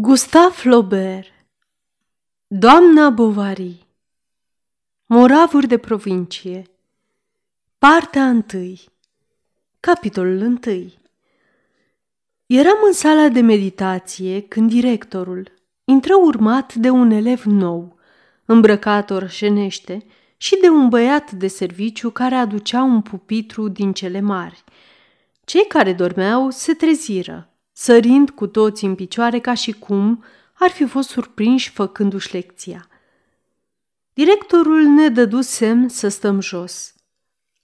Gustave Flaubert Doamna Bovary Moravuri de provincie Partea 1 Capitolul 1 Eram în sala de meditație când directorul intră urmat de un elev nou, îmbrăcat orșenește, și de un băiat de serviciu care aducea un pupitru din cele mari. Cei care dormeau se treziră sărind cu toți în picioare ca și cum ar fi fost surprinși făcându-și lecția. Directorul ne dădu semn să stăm jos.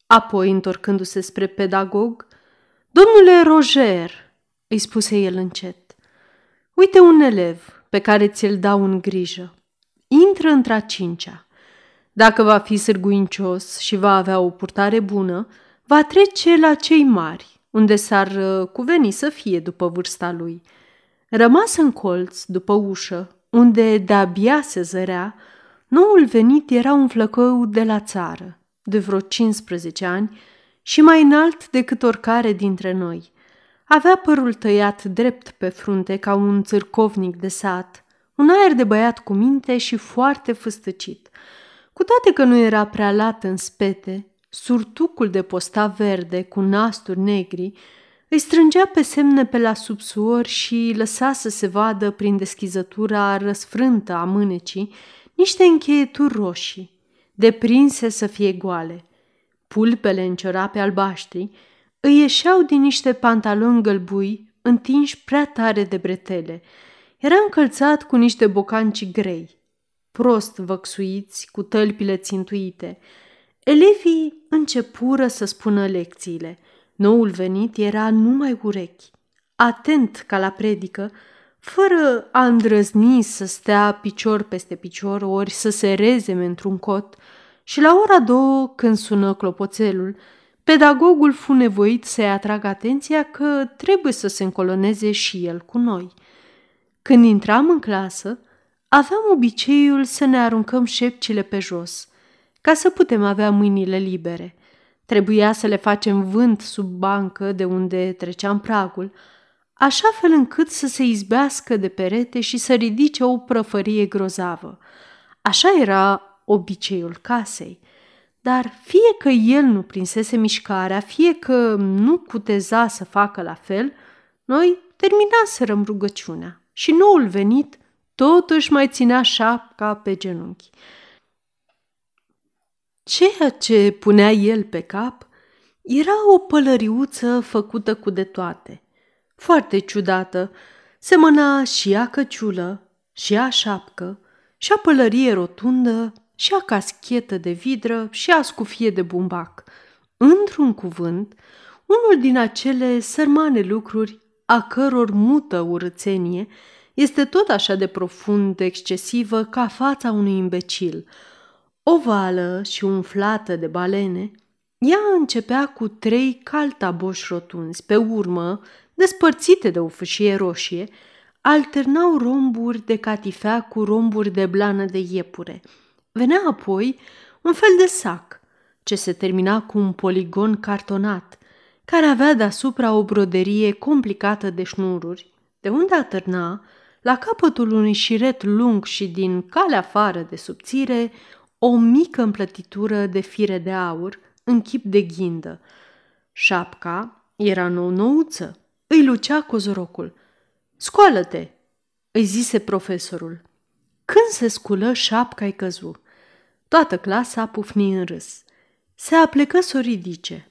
Apoi, întorcându-se spre pedagog, Domnule Roger, îi spuse el încet, uite un elev pe care ți-l dau în grijă. Intră într-a cincea. Dacă va fi sârguincios și va avea o purtare bună, va trece la cei mari unde s-ar uh, cuveni să fie după vârsta lui. Rămas în colț, după ușă, unde de-abia se zărea, noul venit era un flăcău de la țară, de vreo 15 ani și mai înalt decât oricare dintre noi. Avea părul tăiat drept pe frunte ca un țârcovnic de sat, un aer de băiat cu minte și foarte fâstăcit. Cu toate că nu era prea lat în spete, surtucul de posta verde cu nasturi negri îi strângea pe semne pe la subsuor și lăsa să se vadă prin deschizătura răsfrântă a mânecii niște încheieturi roșii, deprinse să fie goale. Pulpele în ciorape albaștri îi ieșeau din niște pantaloni gălbui întinși prea tare de bretele. Era încălțat cu niște bocanci grei, prost văxuiți, cu tălpile țintuite – Elevii începură să spună lecțiile. Noul venit era numai urechi, atent ca la predică, fără a îndrăzni să stea picior peste picior ori să se rezeme într-un cot, și la ora două, când sună clopoțelul, pedagogul fu nevoit să-i atragă atenția că trebuie să se încoloneze și el cu noi. Când intram în clasă, aveam obiceiul să ne aruncăm șepcile pe jos – ca să putem avea mâinile libere. Trebuia să le facem vânt sub bancă de unde treceam pragul, așa fel încât să se izbească de perete și să ridice o prăfărie grozavă. Așa era obiceiul casei. Dar fie că el nu prinsese mișcarea, fie că nu cuteza să facă la fel, noi terminaserăm rugăciunea și noul venit totuși mai ținea șapca pe genunchi. Ceea ce punea el pe cap era o pălăriuță făcută cu de toate. Foarte ciudată, semăna și a căciulă, și a șapcă, și a pălărie rotundă, și a caschetă de vidră, și a scufie de bumbac. Într-un cuvânt, unul din acele sărmane lucruri a căror mută urățenie este tot așa de profund excesivă ca fața unui imbecil – ovală și umflată de balene, ea începea cu trei caltaboși rotunzi, pe urmă, despărțite de o fâșie roșie, alternau romburi de catifea cu romburi de blană de iepure. Venea apoi un fel de sac, ce se termina cu un poligon cartonat, care avea deasupra o broderie complicată de șnururi, de unde atârna, la capătul unui șiret lung și din calea afară de subțire, o mică împlătitură de fire de aur în chip de ghindă. Șapca era nou-nouță, îi lucea cozorocul. Scoală-te, îi zise profesorul. Când se sculă, șapca-i căzu. Toată clasa pufni în râs. Se aplecă să o ridice.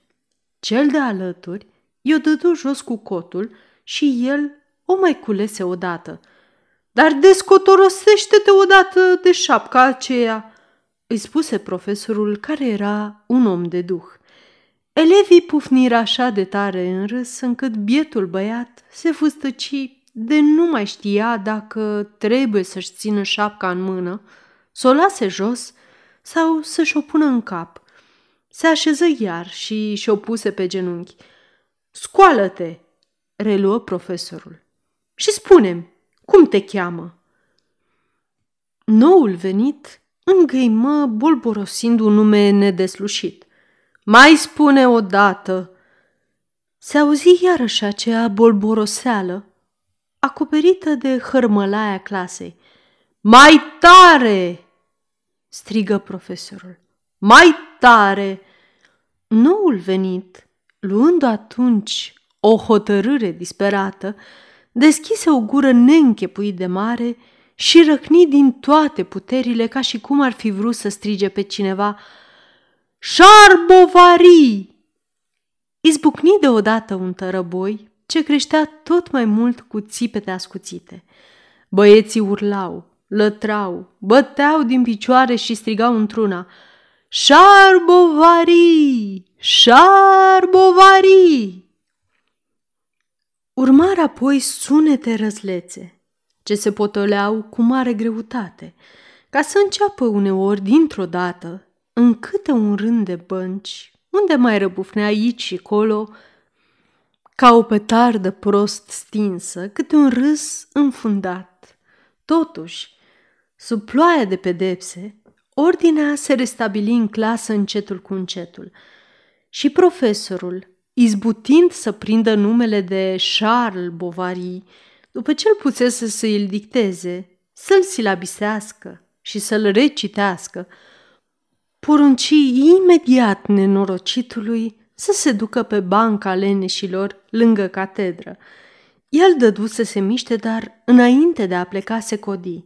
Cel de alături i-o dădu jos cu cotul și el o mai culese odată. Dar descotorosește-te odată de șapca aceea!" Îi spuse profesorul care era un om de duh. Elevii pufniră așa de tare în râs încât bietul băiat se fustăci de nu mai știa dacă trebuie să-și țină șapca în mână, să o lase jos sau să-și o pună în cap. Se așeză iar și și-o puse pe genunchi. Scoală-te, reluă profesorul, și spunem cum te cheamă? Noul venit îngăimă bolborosind un nume nedeslușit. Mai spune odată! Se auzi iarăși aceea bolboroseală. acoperită de hărmălaia clasei. Mai tare! strigă profesorul. Mai tare! Noul venit, luând atunci o hotărâre disperată, deschise o gură neînchepuit de mare și răcni din toate puterile ca și cum ar fi vrut să strige pe cineva Șarbovari! Izbucni deodată un tărăboi ce creștea tot mai mult cu țipete ascuțite. Băieții urlau, lătrau, băteau din picioare și strigau într-una Șarbovari! Șarbovari! Urmar apoi sunete răzlețe, ce se potoleau cu mare greutate, ca să înceapă uneori dintr-o dată, în câte un rând de bănci, unde mai răbufnea aici și colo, ca o petardă prost stinsă, câte un râs înfundat. Totuși, sub ploaia de pedepse, ordinea se restabili în clasă încetul cu încetul și profesorul, izbutind să prindă numele de Charles Bovary, după ce îl pusese să îl dicteze, să-l silabisească și să-l recitească, porunci imediat nenorocitului să se ducă pe banca leneșilor lângă catedră. El dădu să se miște, dar înainte de a pleca se codi.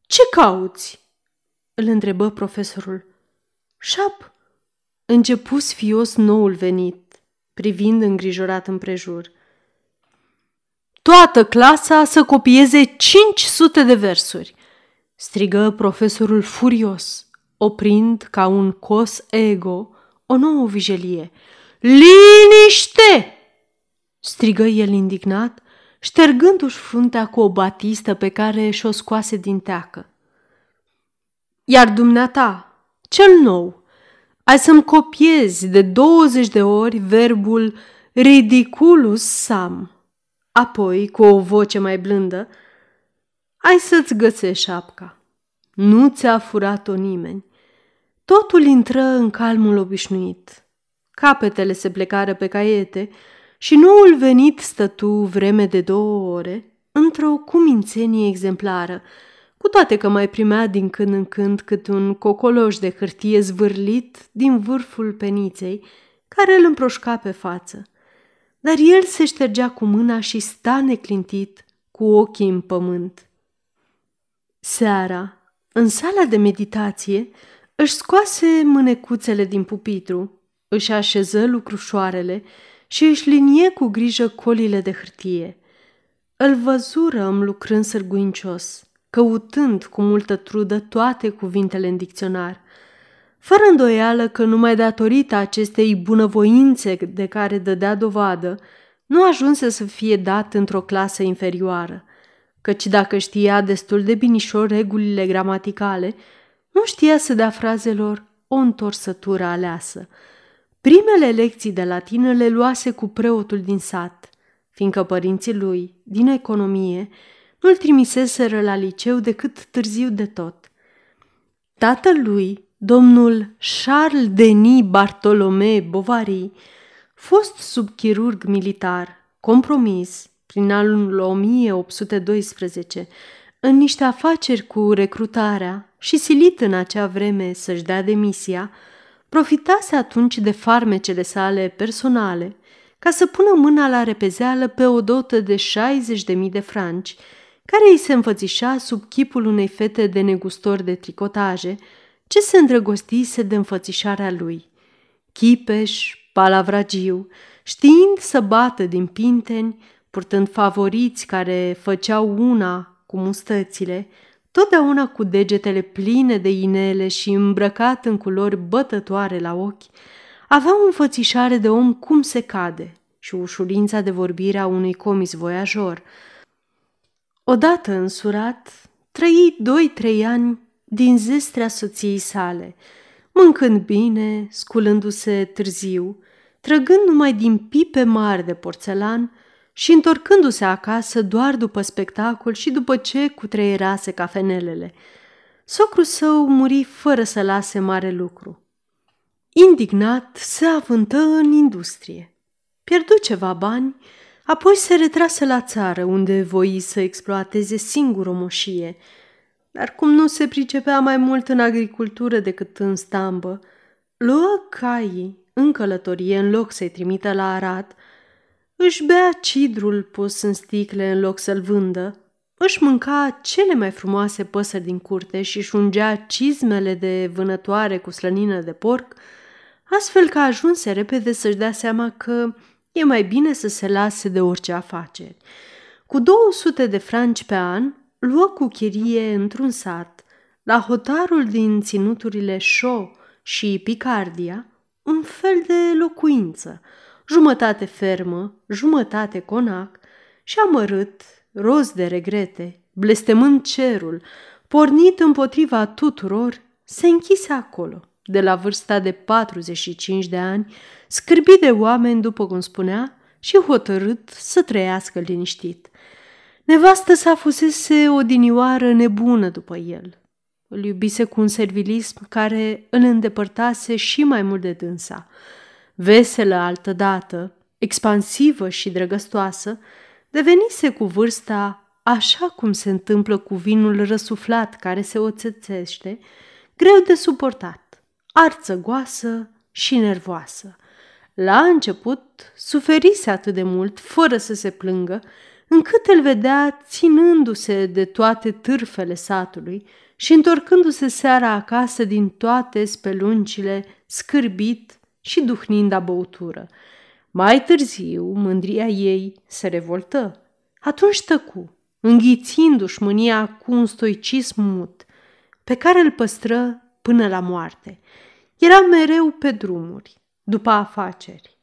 Ce cauți?" îl întrebă profesorul. Șap, începu sfios noul venit, privind îngrijorat împrejur. Toată clasa să copieze 500 de versuri, strigă profesorul furios, oprind ca un cos ego o nouă vijelie. Liniște! strigă el indignat, ștergându-și fruntea cu o batistă pe care și-o scoase din teacă. Iar dumneata, cel nou, ai să-mi copiezi de 20 de ori verbul ridiculus sam. Apoi, cu o voce mai blândă, ai să-ți găsești șapca. Nu ți-a furat-o nimeni. Totul intră în calmul obișnuit. Capetele se plecară pe caiete și noul venit stătu vreme de două ore într-o cumințenie exemplară, cu toate că mai primea din când în când cât un cocoloș de hârtie zvârlit din vârful peniței, care îl împroșca pe față. Dar el se ștergea cu mâna și sta neclintit, cu ochii în pământ. Seara, în sala de meditație, își scoase mânecuțele din pupitru, își așeză lucrușoarele și își linie cu grijă colile de hârtie. Îl văzură lucrând sârguincios, căutând cu multă trudă toate cuvintele în dicționar, fără îndoială că numai datorită acestei bunăvoințe de care dădea dovadă, nu ajunse să fie dat într-o clasă inferioară, căci dacă știa destul de binișor regulile gramaticale, nu știa să dea frazelor o întorsătură aleasă. Primele lecții de latină le luase cu preotul din sat, fiindcă părinții lui, din economie, nu-l trimiseseră la liceu decât târziu de tot. Tatăl lui, domnul Charles Denis Bartolomé Bovary, fost subchirurg militar, compromis prin anul 1812 în niște afaceri cu recrutarea și silit în acea vreme să-și dea demisia, profitase atunci de farmecele sale personale ca să pună mâna la repezeală pe o dotă de 60.000 de franci, care îi se înfățișa sub chipul unei fete de negustor de tricotaje, ce se îndrăgostise de înfățișarea lui. Chipeș, palavragiu, știind să bată din pinteni, purtând favoriți care făceau una cu mustățile, totdeauna cu degetele pline de inele și îmbrăcat în culori bătătoare la ochi, avea o înfățișare de om cum se cade și ușurința de vorbire a unui comis voiajor. Odată însurat, trăi doi-trei ani din zestrea soției sale, mâncând bine, sculându-se târziu, trăgând numai din pipe mari de porțelan și întorcându-se acasă doar după spectacol și după ce cutreierase cafenelele. Socrul său muri fără să lase mare lucru. Indignat, se avântă în industrie. Pierdu ceva bani, Apoi se retrase la țară, unde voi să exploateze singur o moșie. Dar cum nu se pricepea mai mult în agricultură decât în stambă, luă caii în călătorie în loc să-i trimită la Arad, își bea cidrul pus în sticle în loc să-l vândă, își mânca cele mai frumoase păsări din curte și își ungea cizmele de vânătoare cu slănină de porc, astfel că ajunse repede să-și dea seama că e mai bine să se lase de orice afaceri. Cu 200 de franci pe an, luă cu chirie într-un sat, la hotarul din ținuturile Shaw și Picardia, un fel de locuință, jumătate fermă, jumătate conac și amărât, roz de regrete, blestemând cerul, pornit împotriva tuturor, se închise acolo, de la vârsta de 45 de ani, scârbit de oameni, după cum spunea, și hotărât să trăiască liniștit. Nevastă sa fusese o dinioară nebună după el. Îl iubise cu un servilism care îl îndepărtase și mai mult de dânsa. Veselă altădată, expansivă și drăgăstoasă, devenise cu vârsta așa cum se întâmplă cu vinul răsuflat care se oțețește, greu de suportat, arțăgoasă și nervoasă. La început suferise atât de mult, fără să se plângă, încât îl vedea ținându-se de toate târfele satului și întorcându-se seara acasă din toate speluncile, scârbit și duhnind a băutură. Mai târziu, mândria ei se revoltă. Atunci tăcu, înghițindu-și mânia cu un stoicism mut, pe care îl păstră până la moarte. Era mereu pe drumuri, după afaceri.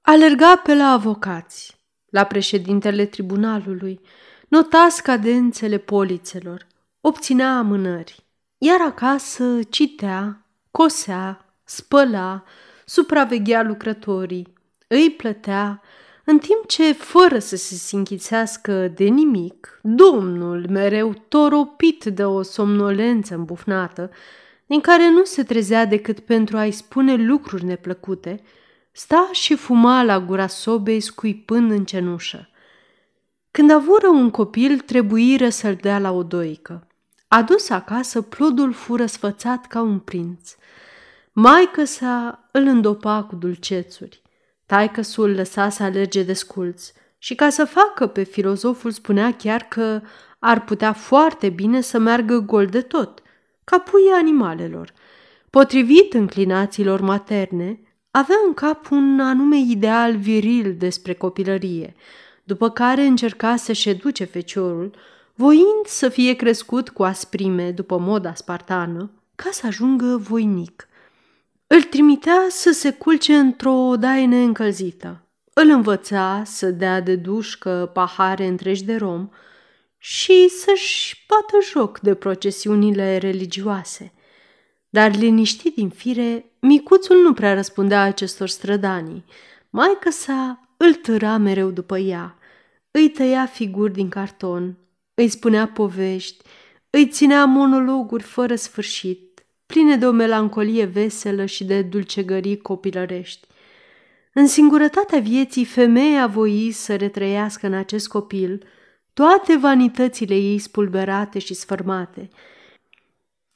Alerga pe la avocați, la președintele tribunalului, nota scadențele polițelor, obținea amânări, iar acasă citea, cosea, spăla, supraveghea lucrătorii, îi plătea, în timp ce, fără să se sinchițească de nimic, domnul, mereu toropit de o somnolență îmbufnată, din care nu se trezea decât pentru a-i spune lucruri neplăcute, sta și fuma la gura sobei scuipând în cenușă. Când avură un copil, trebuiră să-l dea la o doică. Adus acasă, plodul fură sfățat ca un prinț. Maică sa îl îndopa cu dulcețuri. Taică sul lăsa să alerge de sculț și ca să facă pe filozoful spunea chiar că ar putea foarte bine să meargă gol de tot, ca puii animalelor. Potrivit înclinațiilor materne, avea în cap un anume ideal viril despre copilărie, după care încerca să-și educe feciorul, voind să fie crescut cu asprime după moda spartană, ca să ajungă voinic. Îl trimitea să se culce într-o odaie neîncălzită. Îl învăța să dea de dușcă pahare întregi de rom și să-și bată joc de procesiunile religioase. Dar liniștit din fire, micuțul nu prea răspundea acestor strădanii. Maica sa îl târa mereu după ea, îi tăia figuri din carton, îi spunea povești, îi ținea monologuri fără sfârșit, pline de o melancolie veselă și de dulcegării copilărești. În singurătatea vieții, femeia voi să retrăiască în acest copil toate vanitățile ei spulberate și sfărmate.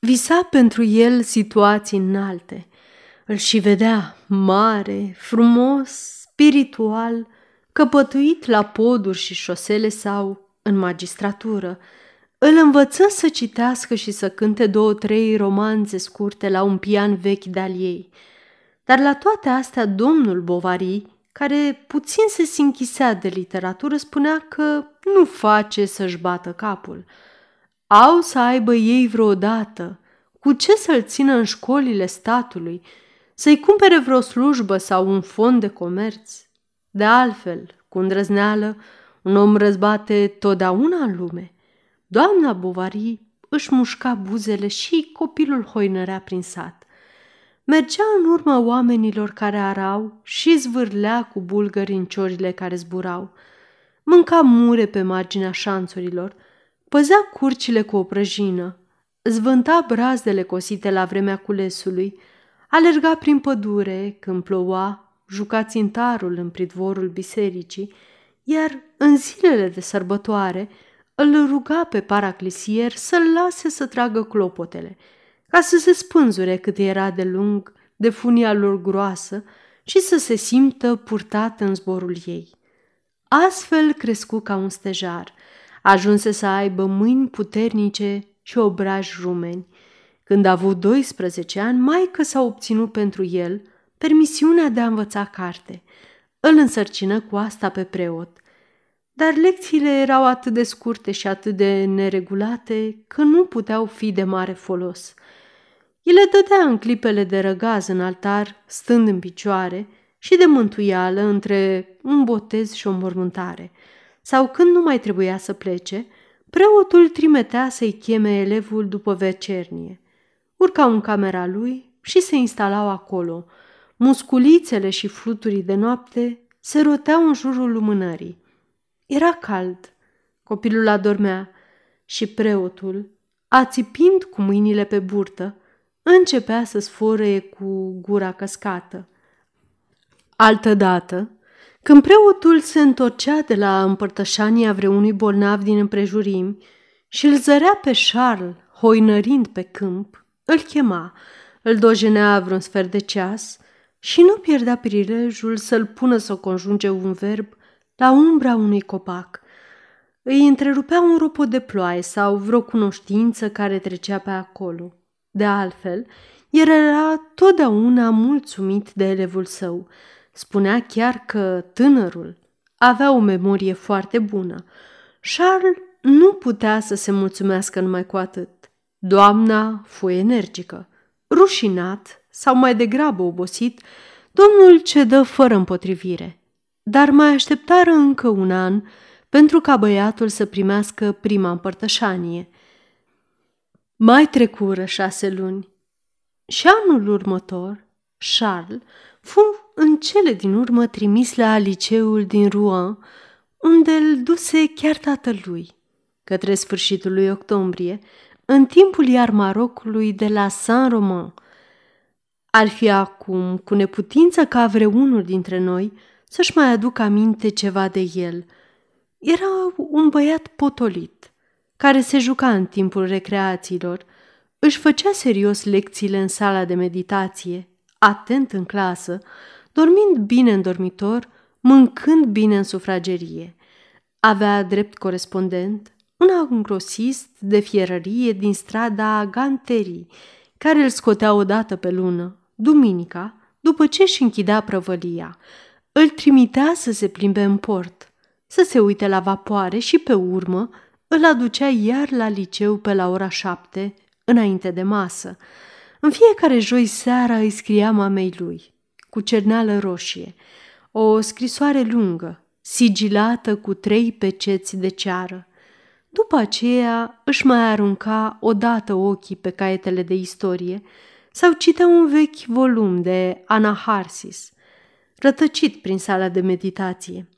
Visa pentru el situații înalte. Îl și vedea mare, frumos, spiritual, căpătuit la poduri și șosele sau în magistratură, îl învăță să citească și să cânte două-trei romanțe scurte la un pian vechi de-al ei. Dar la toate astea, domnul Bovary, care puțin se sinchisea de literatură, spunea că nu face să-și bată capul. Au să aibă ei vreodată cu ce să-l țină în școlile statului, să-i cumpere vreo slujbă sau un fond de comerț. De altfel, cu îndrăzneală, un om răzbate totdeauna în lume. Doamna Bovary își mușca buzele și copilul hoinărea prin sat. Mergea în urma oamenilor care arau și zvârlea cu bulgări în ciorile care zburau. Mânca mure pe marginea șanțurilor, păzea curcile cu o prăjină, zvânta brazdele cosite la vremea culesului, alerga prin pădure când ploua, juca țintarul în pridvorul bisericii, iar în zilele de sărbătoare îl ruga pe paraclisier să-l lase să tragă clopotele, ca să se spânzure cât era de lung de funia lor groasă și să se simtă purtat în zborul ei. Astfel crescu ca un stejar, ajunse să aibă mâini puternice și obraji rumeni. Când a avut 12 ani, maică s-a obținut pentru el permisiunea de a învăța carte. Îl însărcină cu asta pe preot. Dar lecțiile erau atât de scurte și atât de neregulate că nu puteau fi de mare folos. El le dădea în clipele de răgaz în altar, stând în picioare, și de mântuială între un botez și o mormântare. Sau când nu mai trebuia să plece, preotul trimitea să-i cheme elevul după vecernie. Urcau în camera lui și se instalau acolo. Musculițele și fluturii de noapte se roteau în jurul lumânării. Era cald. Copilul adormea și preotul, ațipind cu mâinile pe burtă, începea să sfărăie cu gura căscată. Altădată, când preotul se întorcea de la împărtășania vreunui bolnav din împrejurimi și îl zărea pe Charles hoinărind pe câmp, îl chema, îl dojenea vreun sfert de ceas și nu pierdea prilejul să-l pună să conjunge un verb la umbra unui copac. Îi întrerupea un ropot de ploaie sau vreo cunoștință care trecea pe acolo. De altfel, el era totdeauna mulțumit de elevul său. Spunea chiar că tânărul avea o memorie foarte bună. Charles nu putea să se mulțumească numai cu atât. Doamna fu energică. Rușinat sau mai degrabă obosit, domnul cedă fără împotrivire. Dar mai așteptară încă un an pentru ca băiatul să primească prima împărtășanie. Mai trecură șase luni și anul următor, Charles fu în cele din urmă trimis la liceul din Rouen, unde îl duse chiar tatălui. Către sfârșitul lui octombrie, în timpul iar Marocului de la Saint-Romain. Ar fi acum cu neputință ca vreunul dintre noi să-și mai aducă aminte ceva de el. Era un băiat potolit, care se juca în timpul recreațiilor, își făcea serios lecțiile în sala de meditație, atent în clasă, dormind bine în dormitor, mâncând bine în sufragerie. Avea drept corespondent un angrosist de fierărie din strada Ganterii, care îl scotea odată pe lună, duminica, după ce își închidea prăvălia. Îl trimitea să se plimbe în port, să se uite la vapoare și pe urmă îl aducea iar la liceu pe la ora șapte, înainte de masă. În fiecare joi seara îi scria mamei lui, cu cerneală roșie, o scrisoare lungă, sigilată cu trei peceți de ceară. După aceea își mai arunca odată ochii pe caietele de istorie sau citea un vechi volum de Anaharsis, rătăcit prin sala de meditație.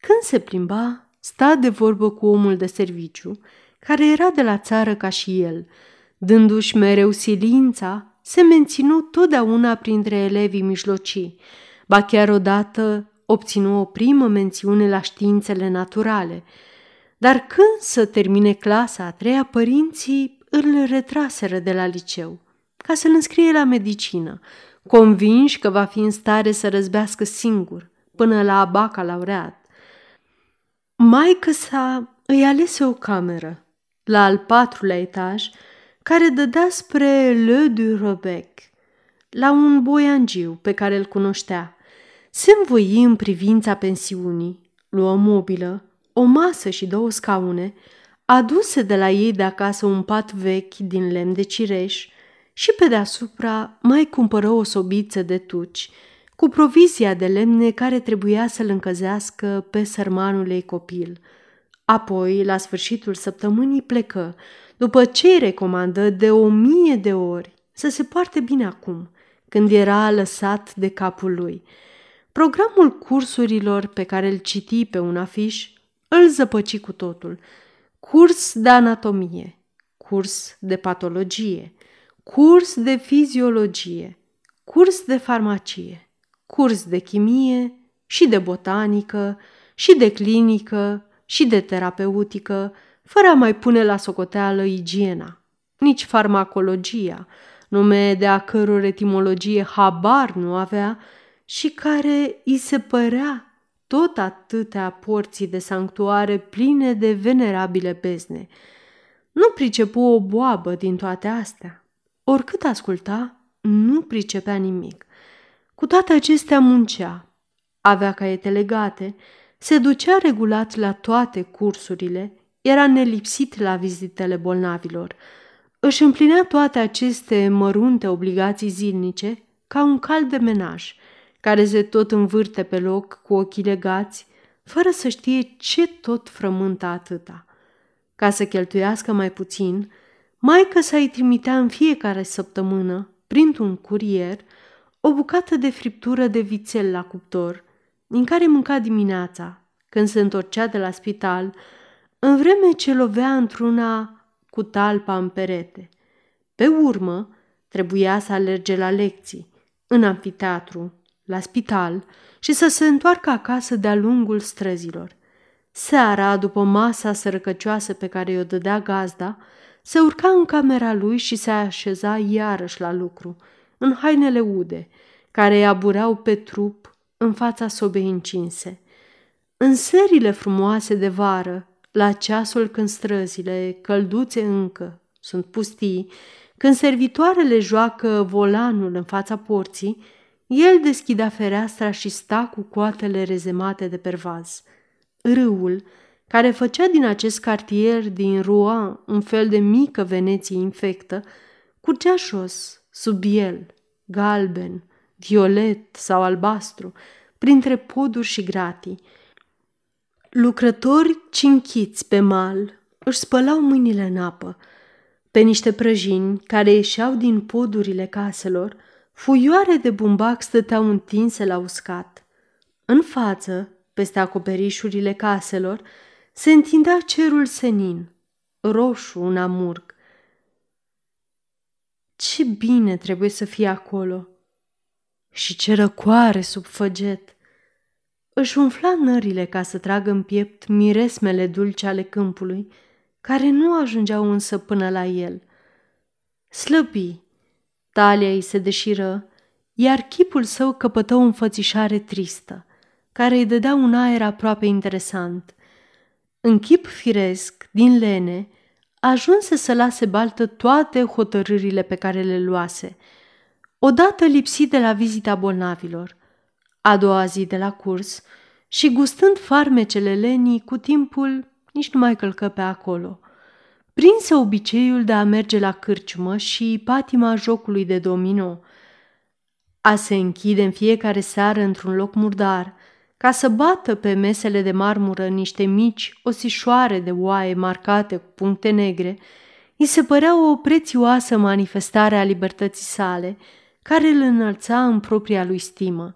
Când se plimba, sta de vorbă cu omul de serviciu, care era de la țară ca și el, dându-și mereu silința, se menținu totdeauna printre elevii mijlocii, ba chiar odată obținu o primă mențiune la științele naturale – dar când să termine clasa a treia, părinții îl retraseră de la liceu ca să-l înscrie la medicină, convinși că va fi în stare să răzbească singur până la bacalaureat. Maică sa îi alese o cameră la al patrulea etaj care dădea spre Le du Robec, la un boiangiu pe care îl cunoștea. Se învoi în privința pensiunii, luă mobilă, o masă și două scaune, aduse de la ei de acasă un pat vechi din lemn de cireș și pe deasupra mai cumpără o sobiță de tuci, cu provizia de lemne care trebuia să-l încăzească pe sărmanul ei copil. Apoi, la sfârșitul săptămânii, plecă, după ce îi recomandă de o mie de ori să se poarte bine acum, când era lăsat de capul lui. Programul cursurilor pe care îl citi pe un afiș îl zăpăci cu totul. Curs de anatomie, curs de patologie, curs de fiziologie, curs de farmacie, curs de chimie și de botanică și de clinică și de terapeutică, fără a mai pune la socoteală igiena, nici farmacologia, nume de a căror etimologie habar nu avea și care îi se părea tot atâtea porții de sanctuare pline de venerabile bezne. Nu pricepu o boabă din toate astea. Oricât asculta, nu pricepea nimic. Cu toate acestea muncea. Avea caiete legate, se ducea regulat la toate cursurile, era nelipsit la vizitele bolnavilor. Își împlinea toate aceste mărunte obligații zilnice ca un cal de menaj – care se tot învârte pe loc cu ochii legați, fără să știe ce tot frământă atâta. Ca să cheltuiască mai puțin, maică sa îi trimitea în fiecare săptămână, printr-un curier, o bucată de friptură de vițel la cuptor, din care mânca dimineața, când se întorcea de la spital, în vreme ce lovea într-una cu talpa în perete. Pe urmă, trebuia să alerge la lecții, în amfiteatru, la spital și să se întoarcă acasă de-a lungul străzilor. Seara, după masa sărăcăcioasă pe care i-o dădea gazda, se urca în camera lui și se așeza iarăși la lucru, în hainele ude, care îi abureau pe trup în fața sobei încinse. În serile frumoase de vară, la ceasul când străzile, călduțe încă, sunt pustii, când servitoarele joacă volanul în fața porții, el deschidea fereastra și sta cu coatele rezemate de pervaz. Râul, care făcea din acest cartier din Rouen un fel de mică Veneție infectă, curgea jos, sub el, galben, violet sau albastru, printre poduri și gratii. Lucrători cinchiți pe mal își spălau mâinile în apă. Pe niște prăjini care ieșeau din podurile caselor, Fuioare de bumbac stăteau întinse la uscat. În față, peste acoperișurile caselor, se întindea cerul senin, roșu un amurg. Ce bine trebuie să fie acolo! Și ce răcoare sub făget! Își umfla nările ca să tragă în piept miresmele dulce ale câmpului, care nu ajungeau însă până la el. Slăbi, Talia îi se deșiră, iar chipul său căpătă o înfățișare tristă, care îi dădea un aer aproape interesant. În chip firesc, din lene, ajunse să lase baltă toate hotărârile pe care le luase. Odată lipsit de la vizita bolnavilor, a doua zi de la curs și gustând farmecele lenii, cu timpul nici nu mai călcă pe acolo – prinse obiceiul de a merge la cârciumă și patima jocului de domino, a se închide în fiecare seară într-un loc murdar, ca să bată pe mesele de marmură niște mici osișoare de oaie marcate cu puncte negre, îi se părea o prețioasă manifestare a libertății sale, care îl înălța în propria lui stimă.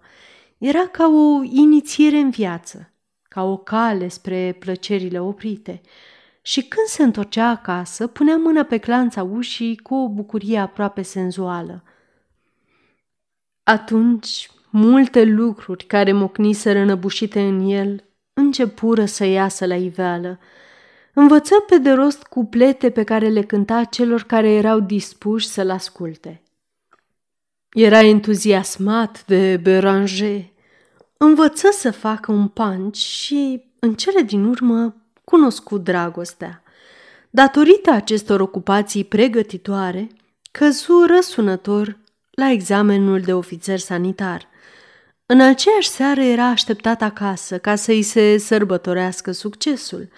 Era ca o inițiere în viață, ca o cale spre plăcerile oprite – și când se întorcea acasă, punea mâna pe clanța ușii cu o bucurie aproape senzuală. Atunci, multe lucruri care mocniseră înăbușite în el începură să iasă la iveală. Învăță pe de rost cuplete pe care le cânta celor care erau dispuși să-l asculte. Era entuziasmat de Beranger. Învăță să facă un panci și, în cele din urmă, cunoscut dragostea. Datorită acestor ocupații pregătitoare, căzu răsunător la examenul de ofițer sanitar. În aceeași seară era așteptat acasă ca să-i se sărbătorească succesul.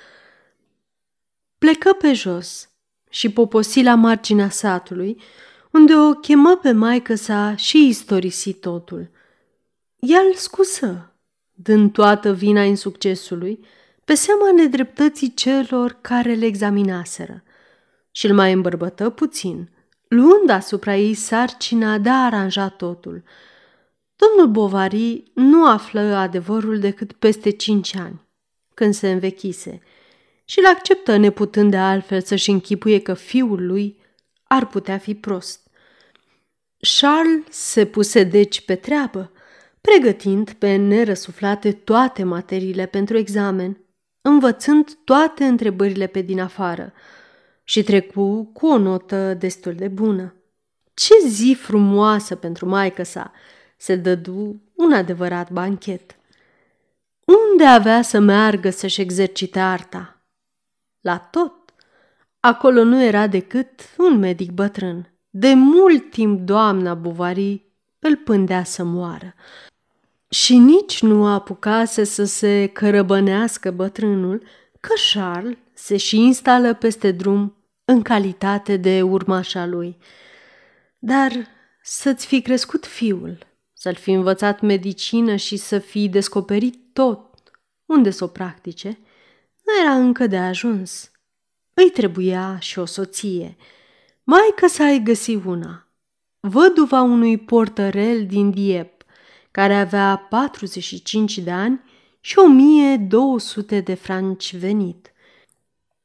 Plecă pe jos și poposi la marginea satului, unde o chemă pe maică sa și istorisi totul. Ea îl scusă, dând toată vina insuccesului, pe seama nedreptății celor care le examinaseră și îl mai îmbărbătă puțin, luând asupra ei sarcina de a aranja totul. Domnul Bovari nu află adevărul decât peste cinci ani, când se învechise, și îl acceptă neputând de altfel să-și închipuie că fiul lui ar putea fi prost. Charles se puse deci pe treabă, pregătind pe nerăsuflate toate materiile pentru examen, învățând toate întrebările pe din afară și trecu cu o notă destul de bună. Ce zi frumoasă pentru maică sa! Se dădu un adevărat banchet. Unde avea să meargă să-și exercite arta? La tot. Acolo nu era decât un medic bătrân. De mult timp doamna Buvarii îl pândea să moară. Și nici nu apucase să se cărăbănească bătrânul, că Charles se și instală peste drum în calitate de urmașa lui. Dar să-ți fi crescut fiul, să-l fi învățat medicină și să fi descoperit tot unde să o practice, nu era încă de ajuns. Îi trebuia și o soție. Mai că să ai găsi una. Văduva unui portărel din Diep, care avea 45 de ani și 1200 de franci venit.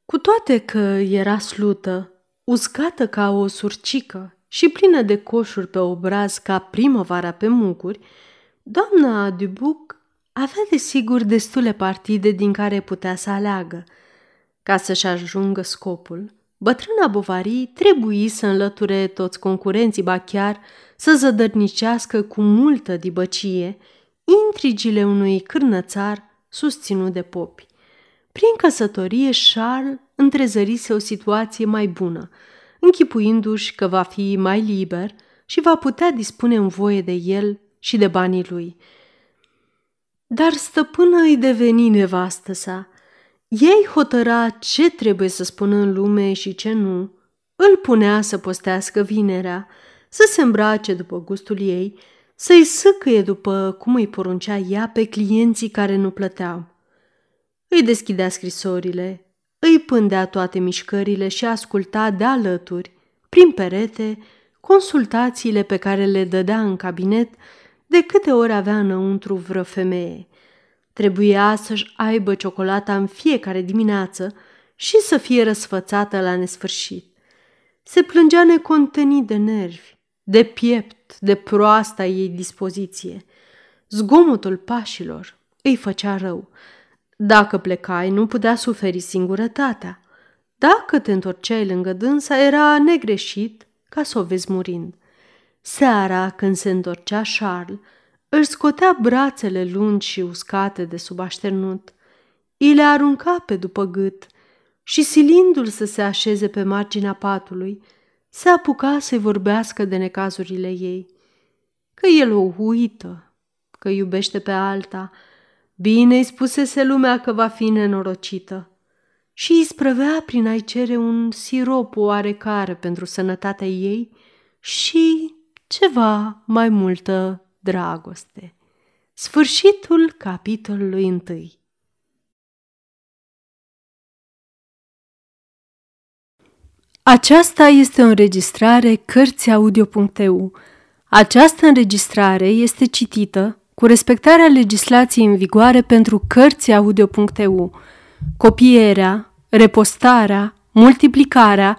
Cu toate că era slută, uscată ca o surcică și plină de coșuri pe obraz ca primăvara pe mucuri, doamna Dubuc avea desigur destule partide din care putea să aleagă. Ca să-și ajungă scopul, bătrâna Bovarii trebuie să înlăture toți concurenții, ba chiar să zădărnicească cu multă dibăcie intrigile unui cârnățar susținut de popi. Prin căsătorie, Charles întrezărise o situație mai bună, închipuindu-și că va fi mai liber și va putea dispune în voie de el și de banii lui. Dar stăpână îi deveni nevastă sa. Ei hotăra ce trebuie să spună în lume și ce nu. Îl punea să postească vinerea, să se îmbrace după gustul ei, să-i săcăie după cum îi poruncea ea pe clienții care nu plăteau. Îi deschidea scrisorile, îi pândea toate mișcările și asculta de alături, prin perete, consultațiile pe care le dădea în cabinet de câte ori avea înăuntru vreo femeie. Trebuia să-și aibă ciocolata în fiecare dimineață și să fie răsfățată la nesfârșit. Se plângea necontenit de nervi, de piept, de proasta ei dispoziție. Zgomotul pașilor îi făcea rău. Dacă plecai, nu putea suferi singurătatea. Dacă te întorceai lângă dânsa, era negreșit ca să o vezi murind. Seara, când se întorcea Charles, își scotea brațele lungi și uscate de sub așternut. I le arunca pe după gât și, silindu-l să se așeze pe marginea patului, se apuca să-i vorbească de necazurile ei. Că el o uită, că iubește pe alta, bine îi spusese lumea că va fi nenorocită și îi sprăvea prin a-i cere un sirop oarecare pentru sănătatea ei și ceva mai multă dragoste. Sfârșitul capitolului întâi. Aceasta este o înregistrare Cărțiaudio.eu. Această înregistrare este citită cu respectarea legislației în vigoare pentru Cărțiaudio.eu. Copierea, repostarea, multiplicarea,